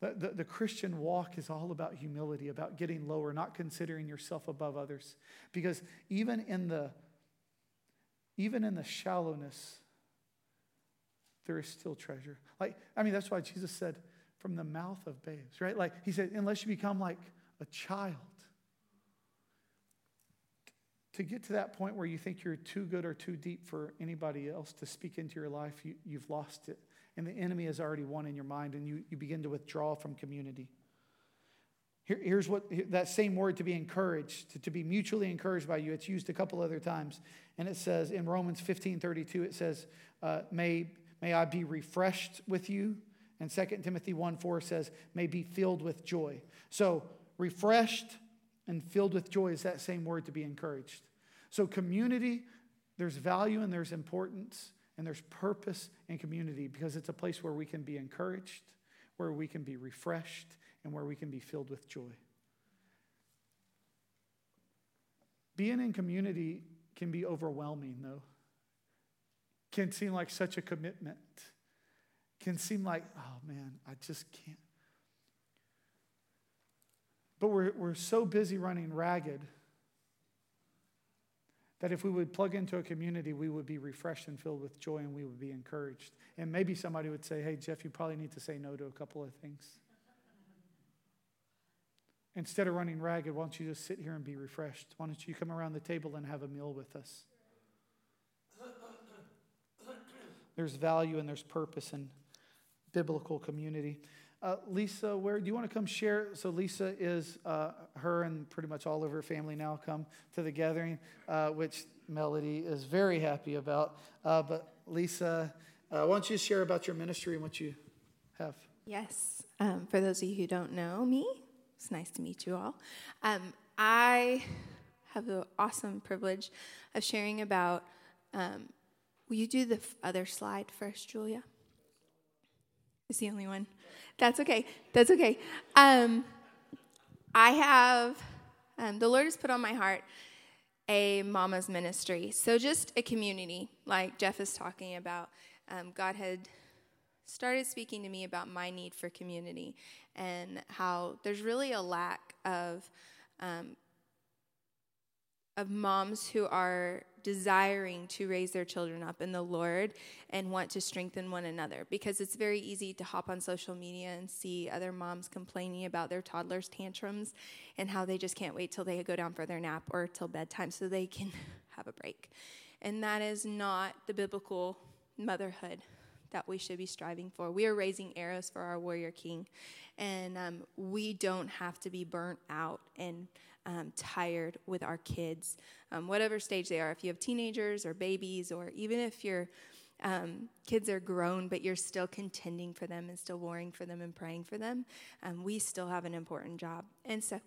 The, the, the, Christian walk is all about humility, about getting lower, not considering yourself above others. Because even in the even in the shallowness, there is still treasure. Like, I mean, that's why Jesus said, from the mouth of babes, right? Like he said, unless you become like a child, to get to that point where you think you're too good or too deep for anybody else to speak into your life, you, you've lost it. And the enemy has already won in your mind, and you, you begin to withdraw from community. Here, here's what that same word to be encouraged, to, to be mutually encouraged by you. It's used a couple other times. And it says in Romans 15 32, it says, uh, may, may I be refreshed with you. And 2 Timothy 1 4 says, may be filled with joy. So, refreshed, and filled with joy is that same word to be encouraged. So, community, there's value and there's importance and there's purpose in community because it's a place where we can be encouraged, where we can be refreshed, and where we can be filled with joy. Being in community can be overwhelming, though. Can seem like such a commitment. Can seem like, oh man, I just can't. But we're, we're so busy running ragged that if we would plug into a community, we would be refreshed and filled with joy and we would be encouraged. And maybe somebody would say, Hey, Jeff, you probably need to say no to a couple of things. Instead of running ragged, why don't you just sit here and be refreshed? Why don't you come around the table and have a meal with us? There's value and there's purpose in biblical community. Uh, Lisa, where do you want to come share? So Lisa is uh, her and pretty much all of her family now come to the gathering, uh, which Melody is very happy about. Uh, but Lisa, uh, why don't you share about your ministry and what you have? Yes. Um, for those of you who don't know me, it's nice to meet you all. Um, I have the awesome privilege of sharing about. Um, will you do the other slide first, Julia? Is the only one. That's okay. That's okay. Um, I have, um, the Lord has put on my heart a mama's ministry. So just a community, like Jeff is talking about. Um, God had started speaking to me about my need for community and how there's really a lack of um, of moms who are desiring to raise their children up in the Lord and want to strengthen one another because it's very easy to hop on social media and see other moms complaining about their toddlers' tantrums and how they just can't wait till they go down for their nap or till bedtime so they can *laughs* have a break. And that is not the biblical motherhood that we should be striving for. We are raising arrows for our warrior king, and um, we don't have to be burnt out and um, tired with our kids, um, whatever stage they are. If you have teenagers or babies, or even if your um, kids are grown, but you're still contending for them and still warring for them and praying for them, um, we still have an important job. And so,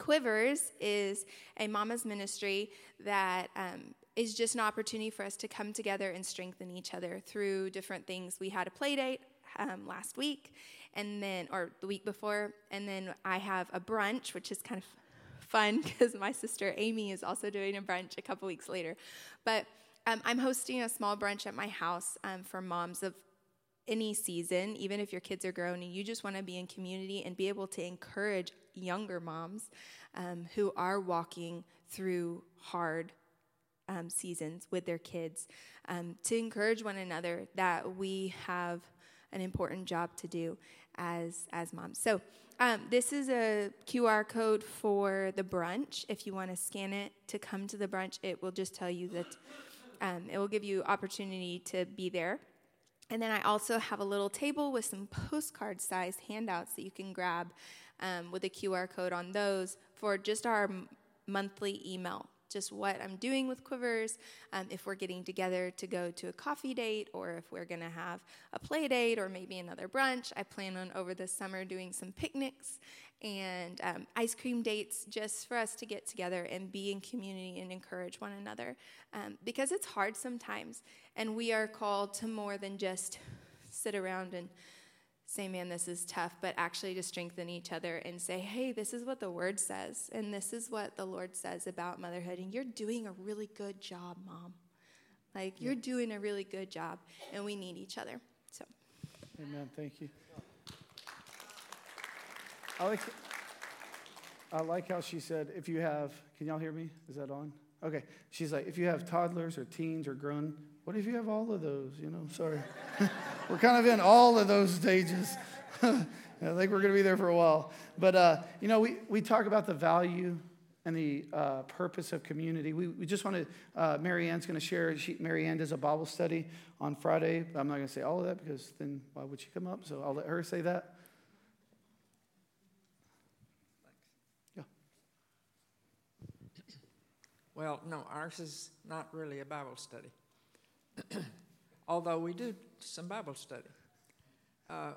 Quivers is a mama's ministry that um, is just an opportunity for us to come together and strengthen each other through different things. We had a play date um, last week, and then, or the week before, and then I have a brunch, which is kind of fun *laughs* because my sister Amy is also doing a brunch a couple weeks later. But um, I'm hosting a small brunch at my house um, for moms of any season, even if your kids are grown and you just want to be in community and be able to encourage younger moms um, who are walking through hard um, seasons with their kids, um, to encourage one another that we have an important job to do as as moms. So um, this is a QR code for the brunch. If you want to scan it to come to the brunch, it will just tell you that um, it will give you opportunity to be there. And then I also have a little table with some postcard sized handouts that you can grab um, with a QR code on those for just our m- monthly email just what I'm doing with Quivers, um, if we're getting together to go to a coffee date, or if we're going to have a play date or maybe another brunch. I plan on over the summer doing some picnics and um, ice cream dates just for us to get together and be in community and encourage one another um, because it's hard sometimes. And we are called to more than just sit around and say, man, this is tough, but actually to strengthen each other and say, hey, this is what the word says, and this is what the Lord says about motherhood, and you're doing a really good job, mom. Like, you're doing a really good job, and we need each other. So, amen. Thank you. I like, I like how she said, if you have, can y'all hear me? Is that on? Okay. She's like, if you have toddlers or teens or grown, what if you have all of those? You know, sorry. *laughs* we're kind of in all of those stages. *laughs* I think we're going to be there for a while. But, uh, you know, we, we talk about the value and the uh, purpose of community. We, we just want to, uh, Mary Ann's going to share. She, Mary Ann does a Bible study on Friday. I'm not going to say all of that because then why would she come up? So I'll let her say that. Yeah. Well, no, ours is not really a Bible study. *coughs* although we do some Bible study. Uh,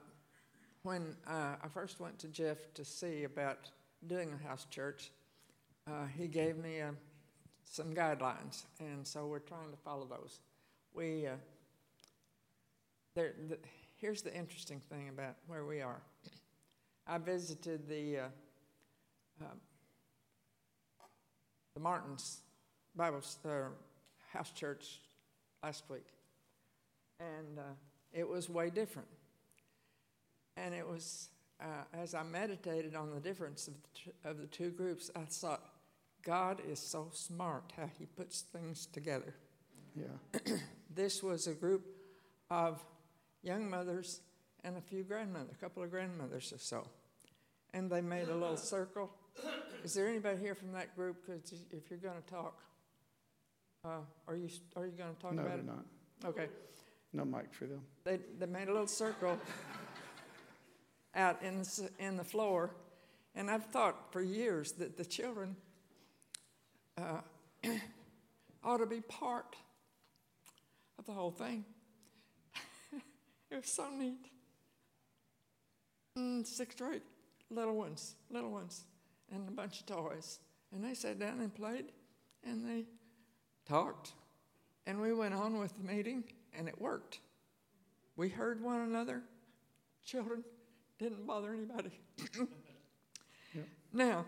when uh, I first went to Jeff to see about doing a house church, uh, he gave me uh, some guidelines, and so we're trying to follow those. We uh, there, the, here's the interesting thing about where we are. I visited the uh, the Martins Bible house church last week and uh, it was way different. And it was uh, as I meditated on the difference of the, t- of the two groups, I thought, God is so smart how He puts things together. Yeah. *clears throat* This was a group of young mothers and a few grandmothers, a couple of grandmothers or so. And they made a little circle. Is there anybody here from that group? Because if you're going to talk, uh, are you are you going to talk No, about they're not. Okay. No mic for them. They, they made a little circle out in the, in the floor. And I've thought for years that the children uh, *clears throat* ought to be part of the whole thing. *laughs* it was so neat. Mm, six or eight little ones, little ones, and a bunch of toys. And they sat down and played, and they talked. And we went on with the meeting, and it worked. We heard one another. Children didn't bother anybody. *laughs* Now,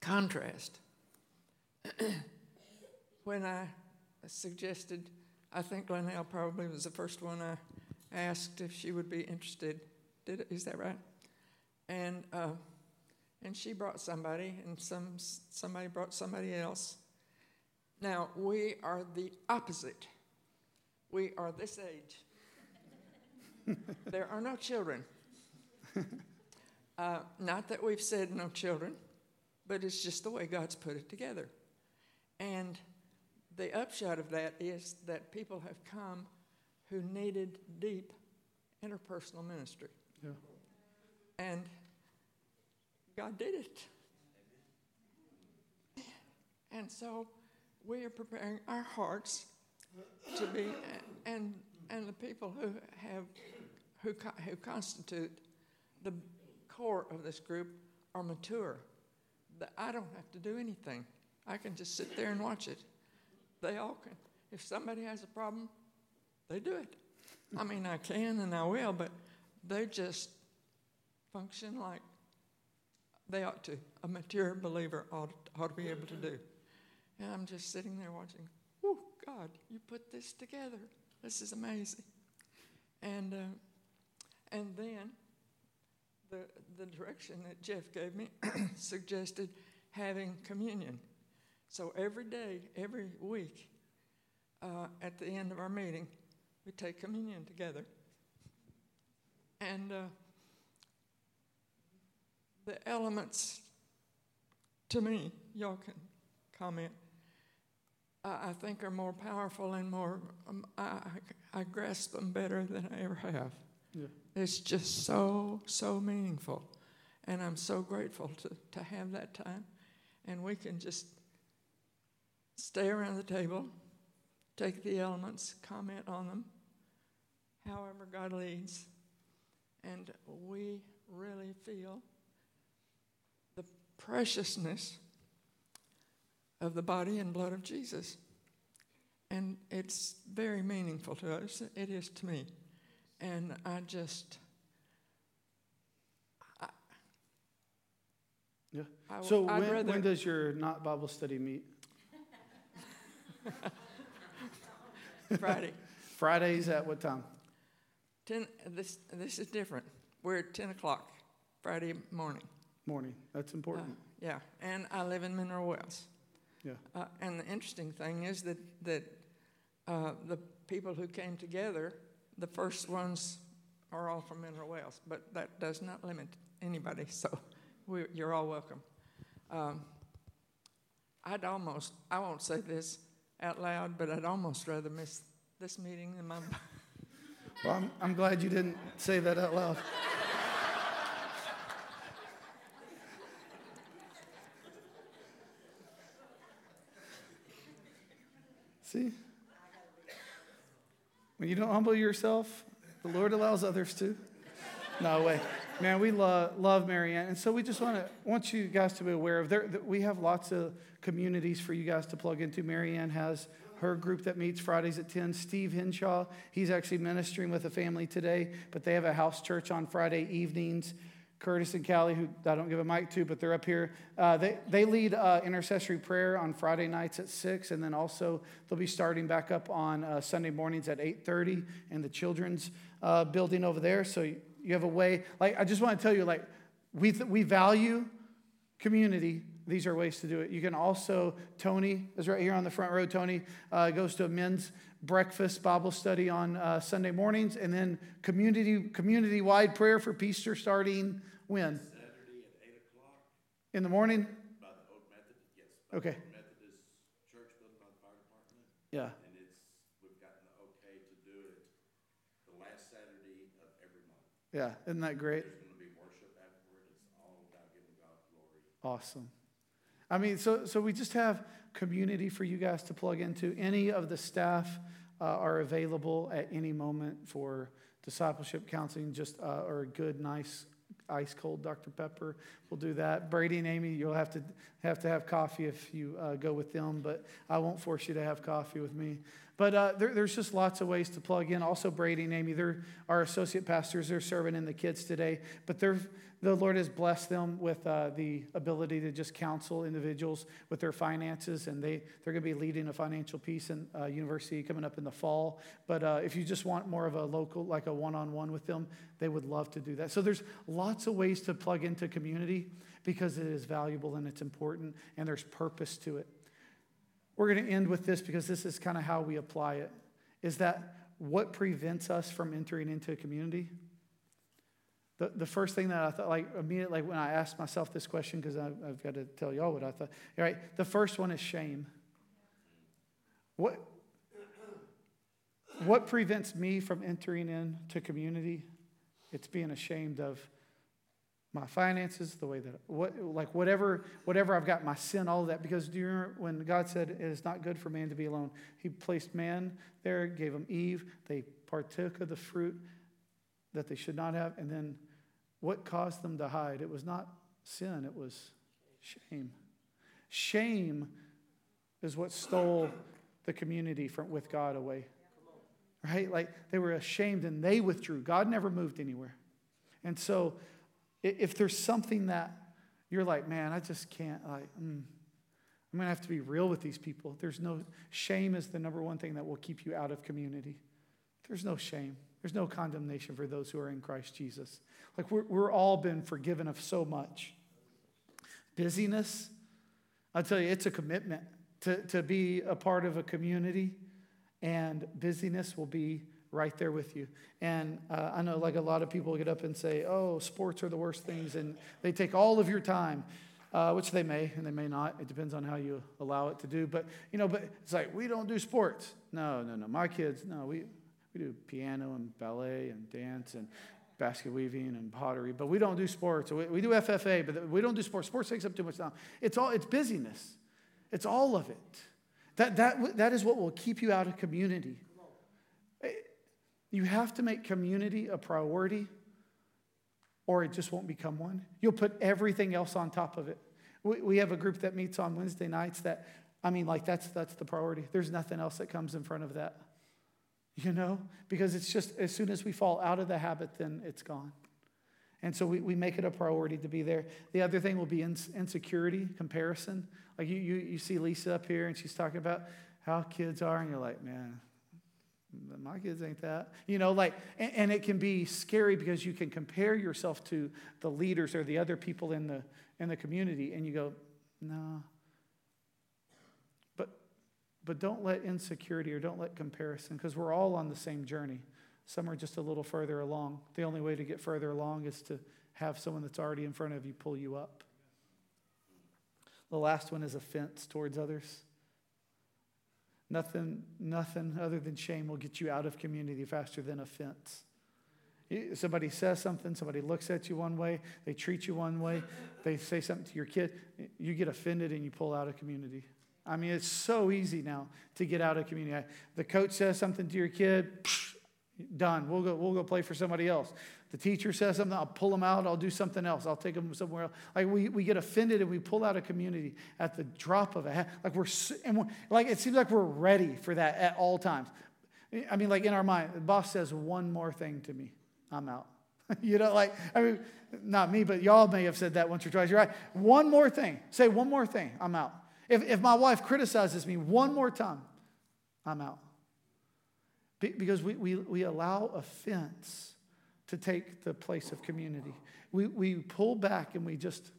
contrast. *clears throat* when I suggested, I think Glenelle probably was the first one I asked if she would be interested. Did it, is that right? And uh, and she brought somebody, and some somebody brought somebody else. Now we are the opposite. We are this age. *laughs* there are no children. Uh, not that we've said no children, but it's just the way God's put it together. And the upshot of that is that people have come who needed deep interpersonal ministry. Yeah. And God did it. And so we are preparing our hearts to be, and, and the people who have, who, who constitute the core of this group are mature. I don't have to do anything. I can just sit there and watch it. They all can. If somebody has a problem, they do it. I mean, I can and I will, but they just function like they ought to. A mature believer ought, ought to be able to do. And I'm just sitting there watching. Oh, God, you put this together. This is amazing. And, uh, and then the, the direction that Jeff gave me *clears throat* suggested having communion. So every day, every week, uh, at the end of our meeting, we take communion together. And uh, the elements, to me, y'all can comment, I, I think are more powerful and more, um, I, I, I grasp them better than I ever have. Yeah. It's just so, so meaningful. And I'm so grateful to, to have that time. And we can just stay around the table, take the elements, comment on them, however God leads. And we really feel the preciousness of the body and blood of Jesus. And it's very meaningful to us. It is to me. And I just, I, Yeah. I So when, rather, when does your not Bible study meet? *laughs* Friday. Fridays at what time? 10, this, this is different. We're at 10 o'clock Friday morning. Morning. That's Uh, important. yeah, and I live in Mineral Wells. Yeah. Uh, and the interesting thing is that, that uh, the people who came together, the first ones are all from Mineral Wells, but that does not limit anybody, so we, you're all welcome. Um, I'd almost, I won't say this out loud, but I'd almost rather miss this meeting than my. *laughs* Well, I'm, I'm glad you didn't say that out loud. See? When you don't humble yourself, the Lord allows others to. No way. Man, we love, love Marianne. And so we just want to want you guys to be aware of there that we have lots of communities for you guys to plug into. Marianne has her group that meets Fridays at 10. Steve Henshaw, he's actually ministering with a family today, but they have a house church on Friday evenings. Curtis and Callie, who I don't give a mic to, but they're up here. Uh, they, they lead uh, intercessory prayer on Friday nights at 6, and then also they'll be starting back up on uh, Sunday mornings at 8.30 in the children's uh, building over there. So you have a way. Like, I just want to tell you, like, we, th- we value community. These are ways to do it. You can also, Tony is right here on the front row. Tony uh, goes to a men's breakfast Bible study on uh, Sunday mornings, and then community community wide prayer for Easter starting when? Saturday at eight o'clock In the morning? by the Old Methodist, yes. Okay. Old Methodist Church building by the fire department. Yeah. And it's, we've gotten the okay to do it the last Saturday of every month. Yeah. Isn't that great? There's gonna be worship afterward. It's all about giving God glory. Awesome. I mean, so so we just have community for you guys to plug into. Any of the staff uh, are available at any moment for discipleship counseling, just uh, or a good, nice, ice cold Dr. Pepper. We'll do that. Brady and Amy, you'll have to have to have coffee if you uh, go with them, but I won't force you to have coffee with me. But uh, there, there's just lots of ways to plug in. Also, Brady and Amy, they're our associate pastors. They're serving in the kids today, but they're the Lord has blessed them with uh, the ability to just counsel individuals with their finances, and they, they're going to be leading a financial piece in uh, university coming up in the fall. But uh, if you just want more of a local, like a one on one with them, they would love to do that. So there's lots of ways to plug into community because it is valuable and it's important, and there's purpose to it. We're going to end with this because this is kind of how we apply it. Is that what prevents us from entering into a community? The, the first thing that I thought, like immediately when I asked myself this question, because I've, I've got to tell y'all what I thought. All right, the first one is shame. What, what prevents me from entering into community? It's being ashamed of my finances, the way that what like whatever whatever I've got, my sin, all of that. Because do you remember when God said it is not good for man to be alone? He placed man there, gave him Eve. They partook of the fruit that they should not have, and then what caused them to hide? It was not sin; it was shame. Shame is what stole the community from with God away. Right? Like they were ashamed and they withdrew. God never moved anywhere. And so if there's something that you're like, man, I just can't, like, mm, I'm going to have to be real with these people. There's no shame is the number one thing that will keep you out of community. There's no shame. There's no condemnation for those who are in Christ Jesus. Like we're, we're all been forgiven of so much. Busyness, I'll tell you, it's a commitment to, to be a part of a community, and busyness will be right there with you. And uh, I know, like, a lot of people get up and say, oh, sports are the worst things, and they take all of your time. Uh, which they may and they may not. It depends on how you allow it to do. But you know, but it's like we don't do sports. No, no, no. My kids, no. We we do piano and ballet and dance and basket weaving and pottery, but we don't do sports. We, we do FFA, but we don't do sports. Sports takes up too much time. It's all it's busyness. It's all of it. That that that is what will keep you out of community. Eh, you have to make community a priority, or it just won't become one. You'll put everything else on top of it. We, we have a group that meets on Wednesday nights that, I mean, like, that's, that's the priority. There's nothing else that comes in front of that, you know? Because it's just, as soon as we fall out of the habit, then it's gone. And so we, we make it a priority to be there. The other thing will be insecurity, comparison. Like you, you, you see Lisa up here and she's talking about how kids are, and you're like, man, my kids ain't that you know like and, and, it can be scary because you can compare yourself to the leaders or the other people in the in the community and you go no but don't let insecurity or don't let comparison because we're all on the same journey some are just a little further along the only way to get further along is to have someone that's already in front of you pull you up the last one is offense towards others Nothing, nothing other than shame will get you out of community faster than offense. Somebody says something, somebody looks at you one way, they treat you one way, they say something to your kid, you get offended and you pull out of community. I mean, it's so easy now to get out of community. The coach says something to your kid, done. We'll go, we'll go play for somebody else. The teacher says something, I'll pull them out, I'll do something else, I'll take them somewhere else. Like we, we get offended and we pull out a community at the drop of a hat. Like we're, and we're, like it seems like we're ready for that at all times. I mean, like in our mind, the boss says one more thing to me, I'm out. *laughs* you know, like, I mean, not me, but y'all may have said that once or twice. You're right. One more thing. Say one more thing, I'm out. If, if my wife criticizes me one more time, I'm out. Because we, we, we allow offense to take the place of community. We, we pull back and we just,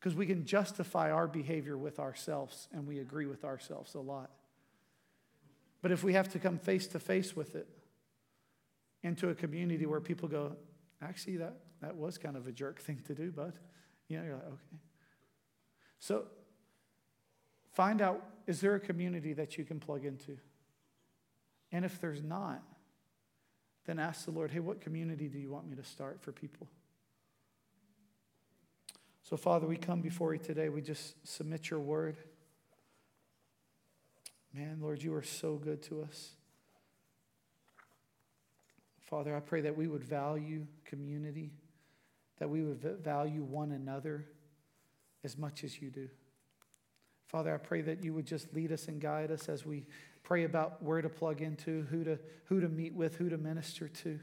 because we can justify our behavior with ourselves and we agree with ourselves a lot. But if we have to come face to face with it into a community where people go, actually, that, that was kind of a jerk thing to do, bud. You know, you're like, okay. So find out is there a community that you can plug into? And if there's not, then ask the Lord, hey, what community do you want me to start for people? So, Father, we come before you today. We just submit your word. Man, Lord, you are so good to us. Father, I pray that we would value community, that we would value one another as much as you do. Father, I pray that you would just lead us and guide us as we pray about where to plug into, who to, who to meet with, who to minister to.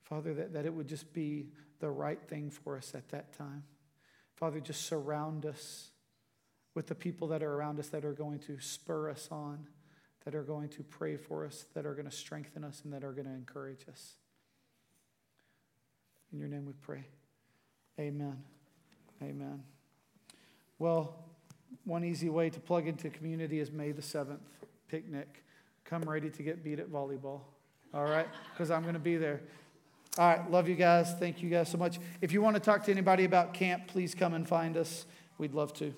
Father, that, that it would just be the right thing for us at that time. Father, just surround us with the people that are around us that are going to spur us on, that are going to pray for us, that are going to strengthen us, and that are going to encourage us. In your name we pray. Amen. Amen. Well, one easy way to plug into community is May the 7th, picnic. Come ready to get beat at volleyball, all right? Because I'm going to be there. All right, love you guys. Thank you guys so much. If you want to talk to anybody about camp, please come and find us. We'd love to.